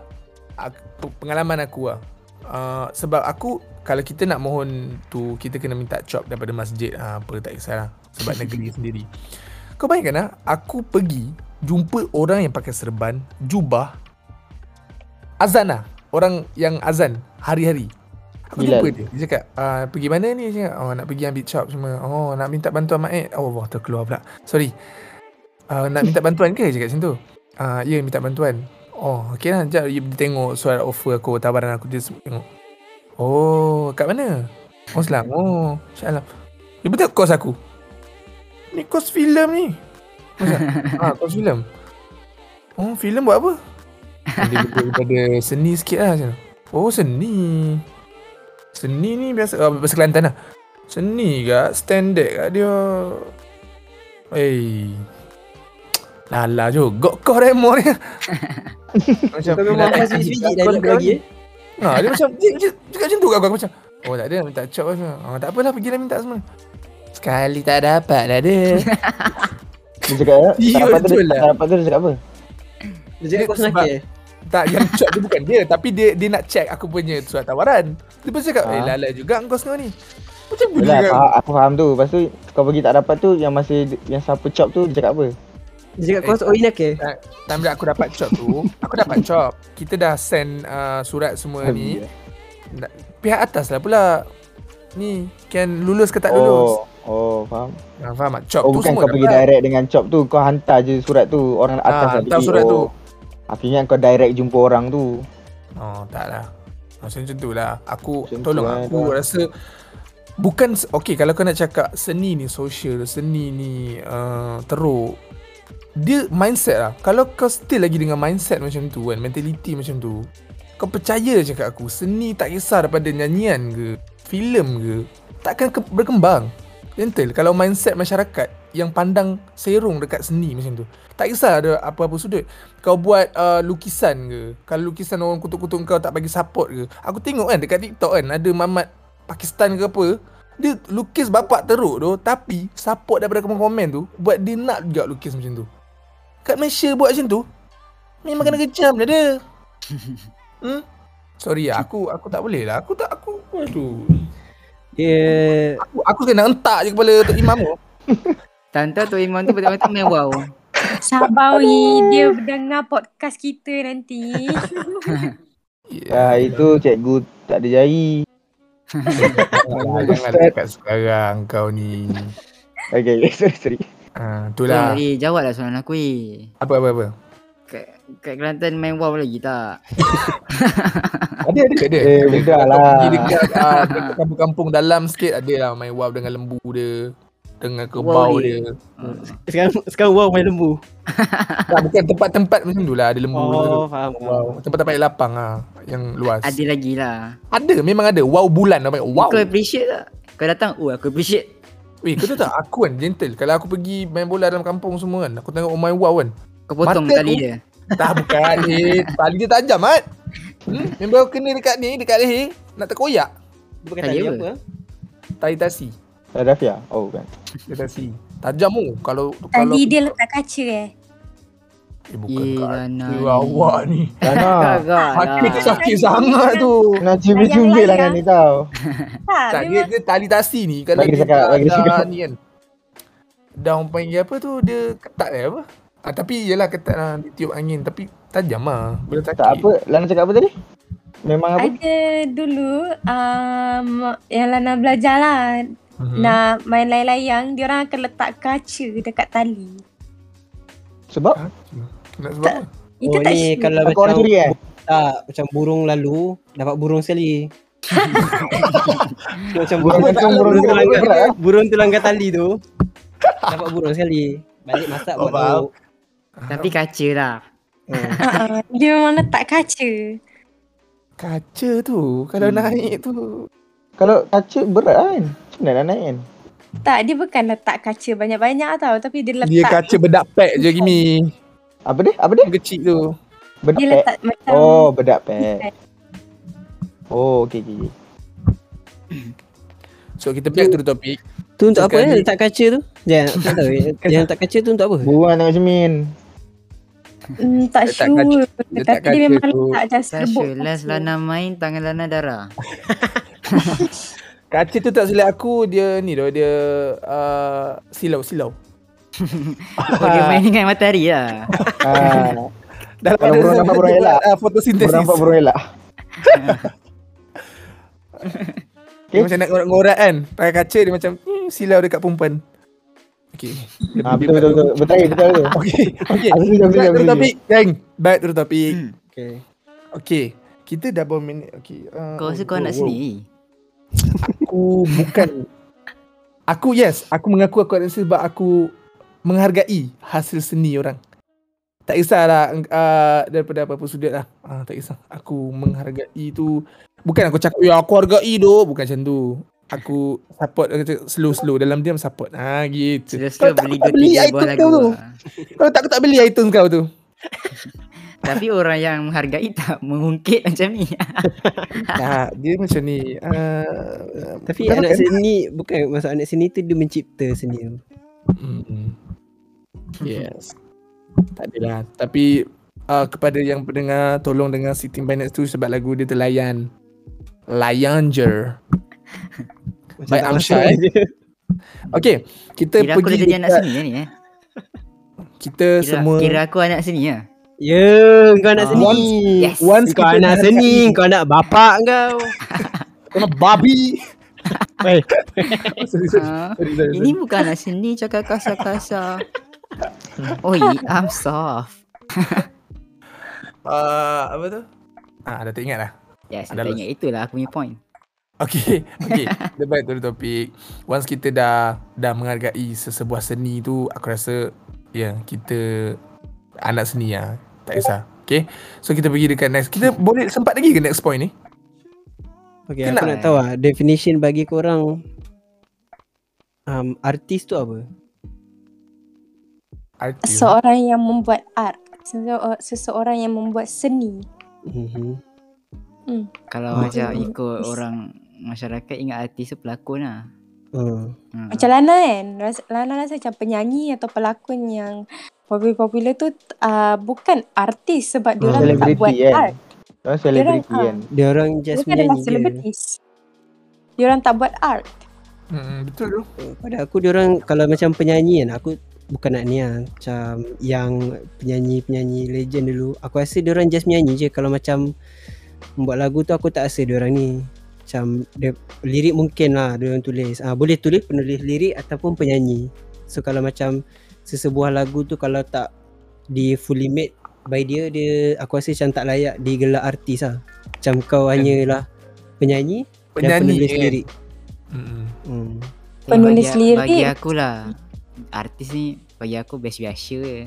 aku, pengalaman aku lah. Uh, sebab aku kalau kita nak mohon tu kita kena minta chop daripada masjid uh, apa tak kisahlah sebab negeri sendiri. Kau bayangkan lah aku pergi jumpa orang yang pakai serban, jubah, azan lah. Orang yang azan hari-hari. Aku Bilal. jumpa dia. Dia cakap, uh, pergi mana ni? Dia cakap, oh nak pergi ambil chop semua. Oh nak minta bantuan mak eh. Oh Allah terkeluar pula. Sorry. Uh, nak minta bantuan ke? Dia cakap macam tu. Uh, ya minta bantuan. Oh okey lah. Sekejap dia tengok surat offer aku, tawaran aku. Dia tengok. Oh kat mana? Oh Selang. Oh Syah Dia betul kos aku. Ni kos filem ni. Ah, kos filem. Oh filem buat apa? Dia betul daripada seni sikit lah macam. Oh seni. Seni ni biasa uh, bahasa Kelantan lah. Seni kat standard kat dia. Eh. Lala juga kau Remo ni. macam memang bila- pas biji dah nak bagi eh. Ha, dia macam dia, dia, dia kat macam tu kat aku, aku macam Oh tak ada minta chop macam. Oh tak apalah pergilah minta semua. Sekali tak dapat dah ada. Dia cakap, tak dapat tu, betul dia- lah. tak dapat tu dia cakap apa? Dia cakap kau Sebab- senakir. Tak yang chop tu bukan dia tapi dia dia nak check aku punya surat tawaran. Dia pun cakap, "Eh Ah. lala juga engkau semua ni." Macam bunyi kan. aku, aku faham tu. Lepas tu kau pergi tak dapat tu yang masa yang siapa chop tu dia cakap apa? Dia cakap kau oh nak ke? Time bila aku dapat chop tu, aku dapat chop. Kita dah send uh, surat semua ni. Pihak atas lah pula. Ni, kan lulus ke tak lulus. Oh, oh faham. Ah, faham tak? Chop Oh tu bukan semua kau pergi dapat. direct dengan chop tu Kau hantar je surat tu Orang atas dah hantar surat oh. tu. Aku ingat kau direct jumpa orang tu Oh, tak lah. Macam macam tu lah. Aku, Macam tolong lah, aku tak. rasa Bukan, okay kalau kau nak cakap seni ni social, seni ni uh, teruk Dia mindset lah Kalau kau still lagi dengan mindset macam tu kan, mentality macam tu Kau percaya cakap aku, seni tak kisah daripada nyanyian ke, filem ke Takkan ke- berkembang Gentle, kalau mindset masyarakat yang pandang serong dekat seni macam tu. Tak kisah ada apa-apa sudut. Kau buat uh, lukisan ke? Kalau lukisan orang kutuk-kutuk kau tak bagi support ke? Aku tengok kan dekat TikTok kan ada mamat Pakistan ke apa. Dia lukis bapak teruk tu tapi support daripada komen-komen tu buat dia nak juga lukis macam tu. Kat Malaysia buat macam tu memang kena kejam dah dia. Hmm? Sorry lah, aku aku tak boleh lah. Aku tak aku aduh. Dia Aku, aku kena entak je kepala Tok Imam tu. Tante tu Iman tu betul-betul main wow. Sabar Wi, dia dengar podcast kita nanti. Ah, itu cikgu tak ada jari. Jangan dekat sekarang kau ni. Okay, okay, sorry, sorry. Tu itulah. lah. Eh, jawab lah soalan aku eh. Apa apa apa. Kat, kat Kelantan main wow lagi tak? Ada ada ada. Eh, Kalau lah. Pergi dekat ah, dekat kampung-kampung dalam sikit ada lah main wow dengan lembu dia. Dengan kerbau Wow, dia. Uh, sekarang sekarang wow main lembu. Tak, bukan tempat-tempat macam tu lah ada lembu. Oh, faham. Wow, tempat-tempat yang lapang ah, yang luas. ada lagi lah. Ada, memang ada. Wow bulan namanya. Wow. Kau appreciate tak? Kau datang, oh aku appreciate. Weh, kau tahu tak aku kan gentle. Kalau aku pergi main bola dalam kampung semua kan, aku tengok oh my wow kan. Kau potong Mata tali dia. Tak bukan ni. Tali dia tajam mat. Hmm, member aku kena dekat ni, dekat leher, nak terkoyak. Dia pakai Tali tali apa? apa? Tali tasi. Radafia? Oh, bukan. Tali tasi. Tajam tu. Kalau kalau Tadi dia letak kaca eh. eh, bukan Eh, kat ni. awak ni. Agak Sakit tu lah. sakit sangat tu. kena cubit-cubit lah kan ni tau. Tak, dia, dia tali tasi ni kalau Bagi dia cakap, dah- bagi dah cakap. ni kan. Dah orang panggil apa tu, dia ketat eh apa? Ah, tapi yelah ketat lah, dia tiup angin. Tapi tajam lah. Boleh sakit. Tak apa, Lana cakap apa tadi? Memang apa? ada dulu um, yang Lana belajar lah Mhm. nak main layang-layang, dia orang akan letak kaca dekat tali. Sebab? Nak sebab apa? Itu oh tak ni sure. kalau Aku orang macam curi eh? tak macam burung lalu dapat burung sekali. macam Burung burung, burung burung tu eh? burung tu langgar tali tu. dapat burung sekali. Balik masak Oh, buat lauk. Tapi kaca lah. Hmm. Ah, dia memang letak kaca. Kaca tu, kalau Hmm. naik tu. Kalau kaca berat kan? Macam mana nak naik kan? Tak, dia bukan letak kaca banyak-banyak tau. Tapi dia letak, Dia kaca bedak pack je Kimi. Apa dia? Apa dia? Yang kecil tu. Bedak dia pek? letak macam Oh, bedak pek. Oh, okey, okey. So kita back to the topic. Tu untuk apa eh letak kaca tu? Jangan tak tahu. Yang letak kaca tu untuk apa? Buruan tengok cermin. Hmm, tak Letak sure. letak Tapi dia kaca memang tu. letak macam Tak serbuk sure. Last kaca. Lana main, tangan Lana darah. Kaca tu tak silap aku dia ni doh dia uh, silau silau. Oh, dia main dengan matahari lah. Ah, Dalam Kalau burung nampak burung elak. Uh, fotosintesis. Burung nampak burung elak. Dia macam nak ngorak-ngorak kan. Pakai kaca dia macam hmm, silau dekat perempuan. Okey. Dia Ah, betul, betul, betul. Betul, betul, betul. Okey. Okey. Aku setuju, aku Back to the topic. Gang. Back to the topic. Okay. Okey. Kita dah berapa minit? Okey. Uh, Kau rasa oh, kau nak oh, sendiri? Aku bukan Aku yes, aku mengaku aku ada sebab aku menghargai hasil seni orang. Tak kisahlah uh, daripada apa-apa sudut lah. Uh, tak kisah. Aku menghargai tu bukan aku cakap ya aku hargai tu, bukan macam tu. Aku support kata slow-slow dalam diam support. Ha gitu. Slow-slow tak, beli aku tak beli item kau tu. lah. Kalau tak aku tak beli item kau tu. Tapi orang yang menghargai tak mengungkit macam ni. Nah, dia macam ni. Uh, Tapi anak seni bukan maksud anak seni tu dia mencipta seni tu. Mm. Yes. Tak adalah. Tapi uh, kepada yang pendengar tolong dengar Sitting by Next tu sebab lagu dia terlayan. Layan je. Macam Baik, tak Amsyar, masuk eh. Okay. Kita Kira aku pergi dah jadi anak seni ni eh. Kita Kira, semua kira aku anak seni lah. Ya, kau anak Ah. seni. Yes. once Kau anak seni, kau anak bapak kau. Kau nak babi. Sorry, sorry. Ah, sorry, sorry, Ini bukan anak seni cakap kasar-kasar. Oi, I'm soft. Uh, apa tu? Ah, dah tak ingat lah. Yes, saya ingat itulah aku punya point. Okay, okay. The back to the topic. Once kita dah dah menghargai sesebuah seni tu, aku rasa ya yeah, kita anak seni lah. Tak kisah. Okay. So kita pergi dekat next. Kita boleh sempat lagi ke next point ni? Okay, Kenal, aku nak tahu lah definition bagi korang um, artis tu apa? Artis. Seorang yang membuat art. Sese- Seseorang yang membuat seni. Mhm. Kalau Ah. macam Hmm. ikut orang masyarakat ingat artis tu pelakon lah. Hmm. Hmm. Macam Lana kan. Lana rasa macam penyanyi atau pelakon yang popular-popular tu uh, bukan artis sebab dia Hmm. orang tak buat kan? art. Orang selebriti ah. kan. Dia orang just Mereka adalah menyanyi selebritis. Dia orang tak buat art. Hmm, betul tu. Pada aku dia orang kalau macam penyanyi kan aku bukan nak ni lah macam yang penyanyi-penyanyi legend dulu aku rasa dia orang just menyanyi je kalau macam membuat lagu tu aku tak rasa dia orang ni macam dia, lirik mungkin lah dia orang tulis ah boleh tulis penulis lirik ataupun penyanyi so kalau macam sesebuah lagu tu kalau tak di fully made by dia dia aku rasa macam tak layak digelar artis lah macam kau hanyalah penyanyi, dan Penyanyi penulis kan. lirik Hmm. hmm. Penulis bagi, lirik. Bagi aku lah. Artis ni bagi aku biasa-biasa je.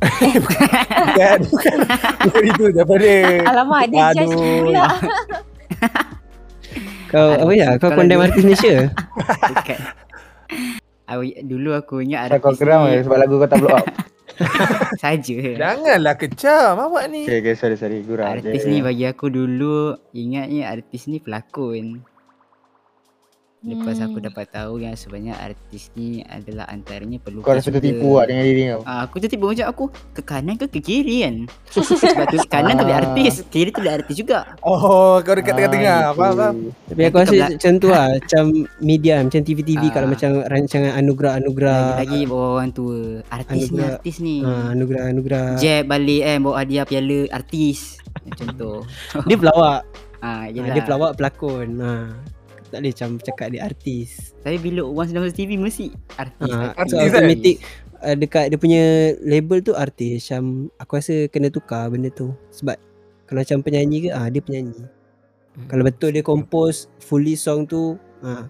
Bukan, bukan. Bukan itu daripada. Alamak dia judge Aduh. pula. kau apa ya kau condemn artis Malaysia Bukan. Aku, dulu aku ingat Asal kau artis geram ni je sebab lagu kau tak blow up. saja. Janganlah kecam awak ni. Okay, okay, sorry, sorry. Gurau. Artis okay. ni bagi aku dulu ingatnya artis ni pelakon. Lepas aku Hmm. dapat tahu yang sebenarnya artis ni adalah antaranya pelukis Kau rasa tertipu lah dengan diri kau. Ah, aku tertipu macam aku ke kanan ke ke kiri kan. Sebab tu kanan tu dia Ah. artis, kiri tu dia artis juga. Oh, kau dekat tengah-tengah. Ah, Faham, faham. gitu. Tapi aku rasa macam tu lah Macam media Macam TV-TV Ah. Kalau macam rancangan anugerah-anugerah Lagi-lagi bawa orang tua. Artis ni Anugerah. artis ni. ah, Anugerah-anugerah Jeb balik kan bawa hadiah piala artis. Macam tu. Dia pelawak Ah, ah, yelah. Dia pelawak pelakon ah. Tak boleh macam cakap dia artis Tapi bila once masuk TV mesti artis. ah, artis So kan? automatic uh, Dekat dia punya label tu artis Macam Aku rasa kena tukar benda tu Sebab Kalau macam penyanyi ke ah, Dia penyanyi Hmm. Kalau betul dia compose Fully song tu ah,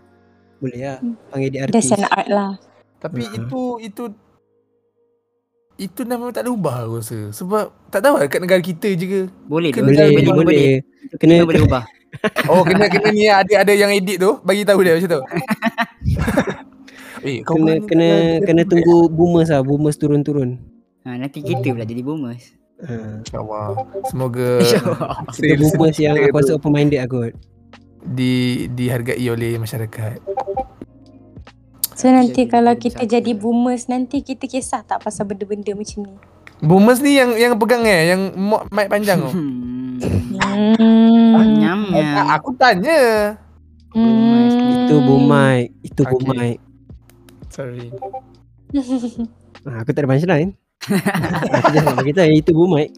Boleh lah Hmm. Panggil dia That's artis an art lah. Tapi Ah. itu itu itu dah memang tak ada ubah aku rasa. Sebab tak tahu lah kat negara kita je ke. Boleh Kena- Boleh dua- Boleh Kena Kena- boleh ubah. Oh kena kena ni ada ada yang edit tu bagi tahu dia macam tu. eh kau Kena kena kena tunggu boomers lah Boomers turun-turun Ha, nanti kita pula jadi boomers. ah. InsyaAllah Semoga InsyaAllah. Kita boomers yang aku rasa open minded lah kot di dihargai oleh masyarakat. So nanti Jadi kalau kita jadi lah. boomers nanti kita kisah tak pasal benda-benda macam ni. Boomers ni yang yang pegang eh yang mo- mic panjang tu. Hmm. Hmm. Nyam Eh, nyam. aku tanya. Hmm. Itu mic Itu Okay. mic Sorry. ah, Aku tak ada punchline Aku just nak bagi tahu Itu mic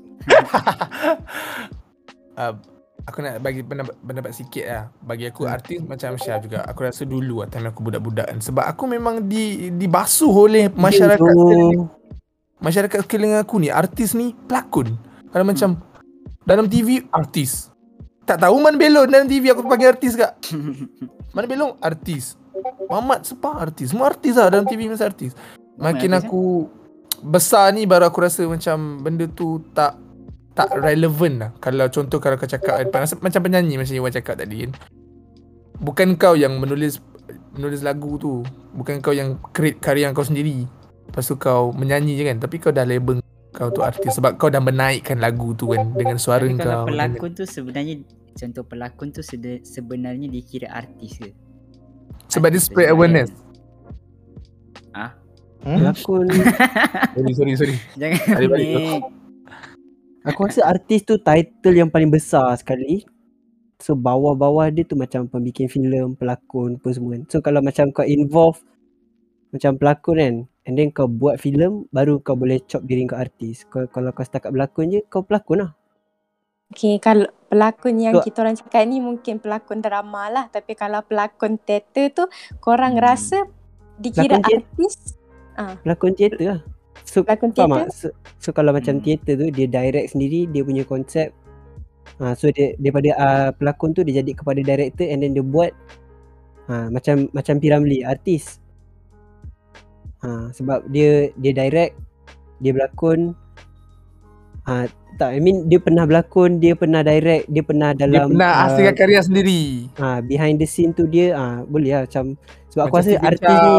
Uh, aku nak bagi pendapat, pendapat sikit lah. Bagi aku artis macam Syah juga. Aku rasa dulu lah time aku budak-budak kan. Sebab aku memang di dibasuh oleh masyarakat masyarakat sekeliling aku ni. Artis ni pelakon. Kalau macam dalam TV artis. Tak tahu mana belon dalam TV aku panggil artis kak. Mana belon artis. Muhammad Sepah artis. Semua artis lah dalam TV masa artis. Makin artis, aku besar ni baru aku rasa macam benda tu tak tak relevan lah. Kalau contoh kalau kau cakap macam penyanyi macam Iwan cakap tadi kan. Bukan kau yang menulis menulis lagu tu. Bukan kau yang create karya kau sendiri. Lepas tu kau menyanyi je kan. Tapi kau dah label kau tu artis sebab kau dah menaikkan lagu tu kan dengan suara Tapi kau. kalau pelakon tu sebenarnya contoh pelakon tu sebenarnya dikira artis ke? Sebab dia Artis spread sebenarnya. awareness. Hmm? Pelakon Sorry sorry sorry. Jangan ni. Aku rasa artis tu title yang paling besar sekali So bawah-bawah dia tu macam pembikin filem, pelakon pun semua kan. So kalau macam kau involve macam pelakon kan And then kau buat filem baru kau boleh chop diri kau artis Kau, Kalau kau setakat berlakon je kau pelakon lah Okay, kalau pelakon yang So- kita orang cakap ni mungkin pelakon drama lah. Tapi kalau pelakon teater tu, korang Hmm. rasa dikira Pelakon artis? Pelakon teater lah So Pelakon teater? tak? So, so kalau macam Hmm. teater tu dia direct sendiri dia punya konsep. Ha, so dia daripada uh, pelakon tu dia jadi kepada director and then dia buat ha, macam macam Piramli artis. Ha, sebab dia dia direct dia berlakon ha, tak I mean dia pernah berlakon, dia pernah direct, dia pernah Dia dalam pernah ah, hasilkan karya sendiri. ha, behind the scene tu dia ah boleh lah macam sebab aku Macam rasa Steven artis ni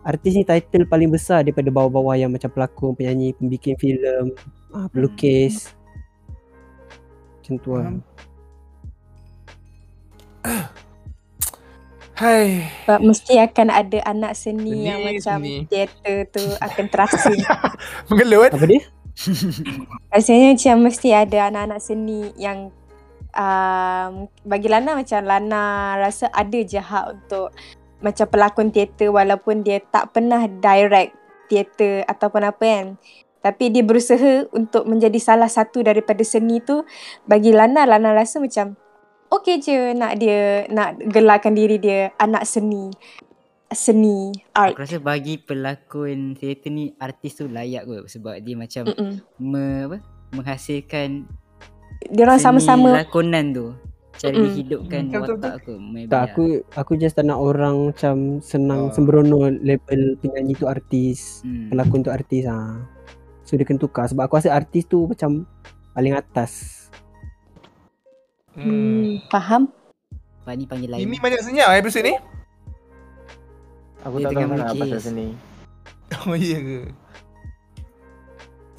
artis ni title paling besar daripada bawah-bawah yang macam pelakon, penyanyi, pembikin filem, ah, pelukis. Macam tu lah. Faham. Hai. Sebab mesti akan ada anak seni, Seni, yang macam seni. teater tu akan terasa. Mengelut. Apa dia? Rasanya macam mesti ada anak-anak seni yang um, bagi Lana macam Lana rasa ada je hak untuk macam pelakon teater walaupun dia tak pernah direct teater ataupun apa kan. Tapi dia berusaha untuk menjadi salah satu daripada seni tu bagi Lana, Lana rasa macam okey je nak dia nak gelarkan diri dia anak seni. Seni, art. Aku rasa bagi pelakon teater ni artis tu layak kot sebab dia macam Mm-mm. me, apa, menghasilkan Dia orang sama-sama lakonan tu. Cara Mm-mm. dihidupkan betul, watak aku. Maybe Tak aku aku just tak nak orang macam senang Ah. sembrono label penyanyi tu artis, Hmm. pelakon tu artis ah. So dia kena tukar sebab aku rasa artis tu macam paling atas. Hmm. hmm, faham? Pak ni panggil lain. Ini banyak senyap episod ni. Aku Dia tak tahu sangat melukis. pasal seni. Oh iya ke?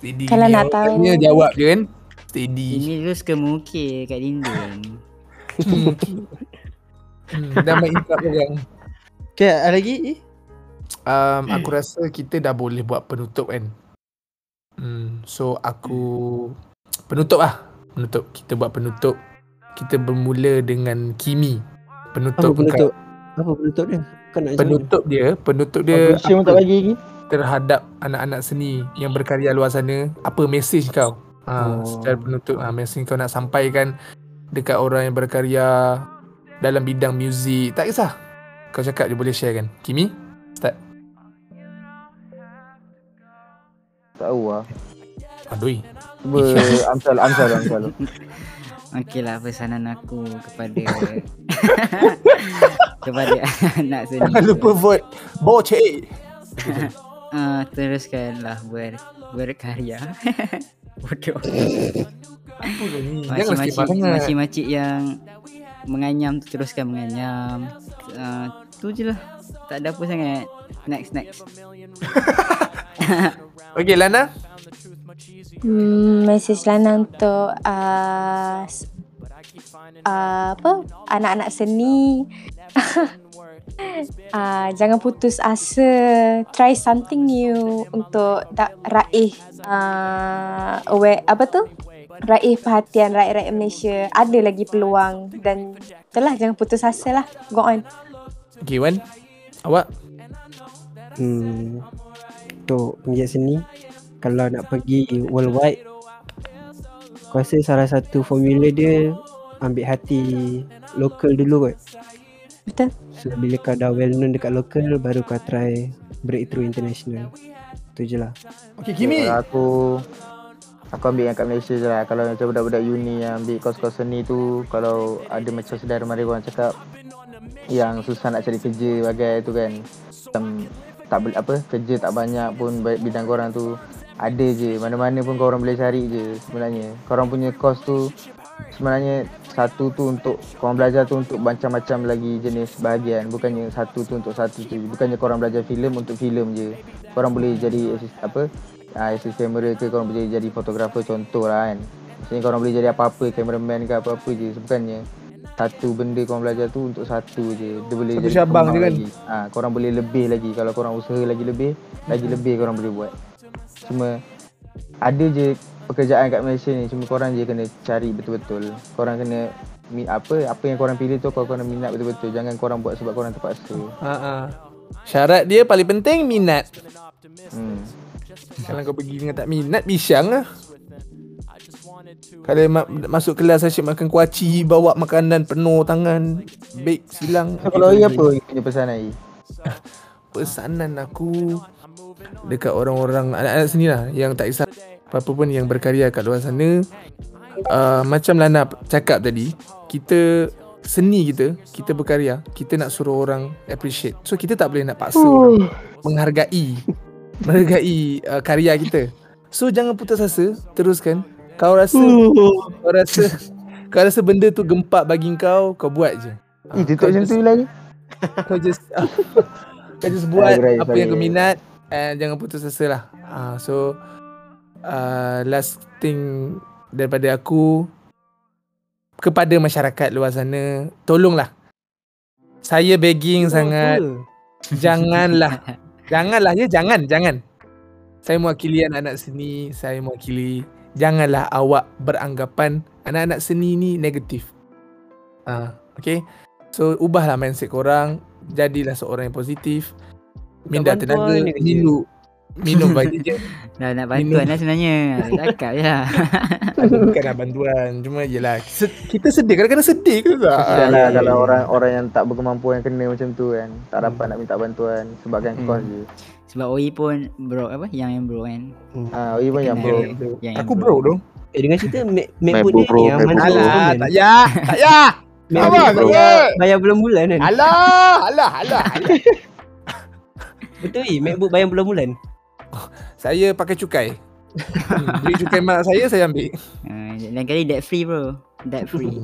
Steady. Kalau ni nak tahu. tanya, jawab je kan. Steady. Ini dulu suka mengukir kat dinding. hmm, dah main insap orang. Okay, ada lagi? Um, aku rasa kita dah boleh buat penutup kan. Hmm, so aku penutup lah. Penutup. Kita buat penutup. Kita bermula dengan Kimi. Apa Penutup penutup? Apa penutup dia? Kan nak Penutup dia, penutup dia Dia Shame tak bagi lagi. terhadap anak-anak seni yang berkarya luar sana. Apa mesej kau? Ha, Oh. secara penutup ha, mesej kau nak sampaikan dekat orang yang berkarya dalam bidang muzik. Tak kisah. Kau cakap je boleh share kan. Kimi? Start. Tak tahu lah. Aduh. Cuba Amsal, Amsal, Amsal. Okey lah pesanan aku kepada kepada anak seni. Jangan lupa vote. Boceh. Ah, teruskanlah ber berkarya. Bodoh. Makcik-makcik yang menganyam tu teruskan menganyam. Uh, tu je lah. Tak ada apa sangat. Next next. Okay Lana. Hmm, mesej Lana untuk uh, uh, apa anak-anak seni uh, jangan putus asa try something new untuk da- raih uh, aware, apa tu raih perhatian rakyat-rakyat Malaysia ada lagi peluang dan itulah jangan putus asa lah go on Okay Wan. Awak? Hmm. Untuk penggiat seni kalau nak pergi worldwide aku rasa salah satu formula dia ambil hati lokal dulu kot. betul So bila kau dah well known dekat lokal baru kau try breakthrough international. Tu je lah. Okay Kalau aku Aku ambil yang kat Malaysia je lah Kalau macam budak-budak uni yang ambil kos-kos seni tu Kalau ada macam saudara mari orang cakap Yang susah nak cari kerja bagai tu kan Macam tak boleh apa kerja tak banyak pun baik bidang korang tu ada je mana-mana pun korang boleh cari je sebenarnya. Korang punya kos tu sebenarnya satu tu untuk korang belajar tu untuk macam-macam lagi jenis bahagian. Bukannya satu tu untuk satu tu bukannya korang belajar filem untuk filem je. Korang boleh jadi assist, apa uh, assist kamera ke korang boleh jadi fotografer contoh lah kan. Maksudnya korang boleh jadi apa-apa cameraman ke apa-apa je bukannya satu benda korang belajar tu untuk satu je. Dia boleh Satu jadi cabang je kan? lagi. ha, korang boleh lebih lagi. Kalau korang usaha lagi lebih lagi lebih korang boleh buat cuma ada je pekerjaan kat Malaysia ni cuma korang je kena cari betul-betul korang kena apa apa yang korang pilih tu korang kena minat betul-betul jangan korang buat sebab korang terpaksa Ha ah. Syarat dia paling penting minat. hmm. Kalau kau pergi dengan tak minat bisang lah. Kalau ma- masuk kelas asyik makan kuaci, bawa makanan penuh tangan, beg silang. so, kalau Ai apa punya pesan Ai Pesanan aku dekat orang-orang anak-anak sini lah yang tak kisah apa-apa pun yang berkarya kat luar sana. Uh, macam Lana cakap tadi, kita seni kita, kita berkarya, kita nak suruh orang appreciate. So kita tak boleh nak paksa orang menghargai menghargai uh, karya kita. So jangan putus asa, teruskan. Kau rasa kau rasa kau rasa benda tu gempak bagi kau, kau buat je. Ih tutup macam tu lagi Kau just Kau just buat apa yang kau minat and jangan putus asa lah. Uh, so uh, last thing daripada aku kepada masyarakat luar sana, tolonglah. Saya begging sangat janganlah. janganlah ya, jangan, jangan. Saya mewakili anak-anak seni, saya mewakili janganlah awak beranggapan anak-anak seni ni negatif. Ah, uh, okay. So ubahlah mindset korang, jadilah seorang yang positif. Minda tenaga, minum minum bagi je. Dah nak bantuan lah sebenarnya. Cakap je lah. Bukanlah bantuan, cuma yelah se- kita sedih, kadang-kadang sedih ke tak? Kesian Ah, lah kalau orang orang yang tak berkemampuan kena macam tu kan. Tak dapat nak minta bantuan sebabkan Hmm. kos je. Sebab Oi pun bro apa yang yang bro kan. Ah, oh, even yang bro. bro. Yang Aku bro dong. Eh dengan cerita Mac, MacBook ni yang mana. Alah, tak ya, tak ya. Abang, Pro tak ya. bayar, bayar bulan-bulan kan Alah, alah, alah, alah. Betul eh MacBook bayar bulan-bulan Saya pakai cukai. Hmm, Duit cukai mak saya, saya ambil. Uh, lain kali debt free bro. Debt free.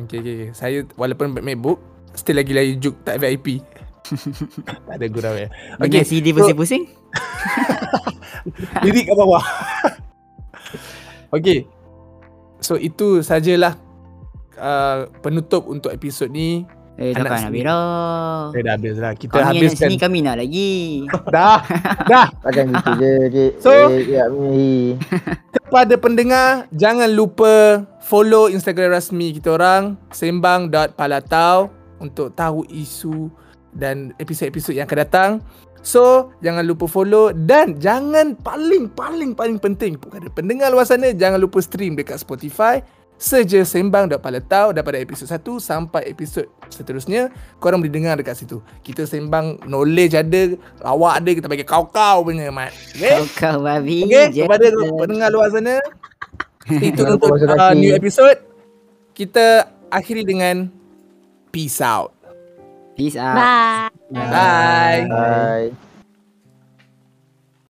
Okay, okay, okay. Saya walaupun MacBook, still lagi lagi juk tak VIP. tak ada gurau ya. Okay, Okay, CD so- pusing-pusing. lirik kat bawah. okay. So itu sajalah uh, penutup untuk episod ni. Eh, Anak takkan seni. habis dah. Eh dah habis lah. Kita Kami habiskan. sini kami nak lagi. Dah. Dah. Takkan gitu je. Cik. So- eh, ya. Kepada pendengar, jangan lupa follow Instagram rasmi kita orang sembang.palatau untuk tahu isu dan episod-episod yang akan datang. So, jangan lupa follow dan jangan paling paling paling penting kepada pendengar luar sana jangan lupa stream dekat Spotify Seja sembang.palatau daripada episod 1 sampai episod seterusnya korang boleh dengar dekat situ. Kita sembang knowledge ada, awak ada kita bagi kau-kau punya mat. Okay? Kau kau babi. Okay, je. kepada pendengar luar sana Itu untuk uh, new episode Kita akhiri dengan Peace out Peace out. Bye. Bye Bye.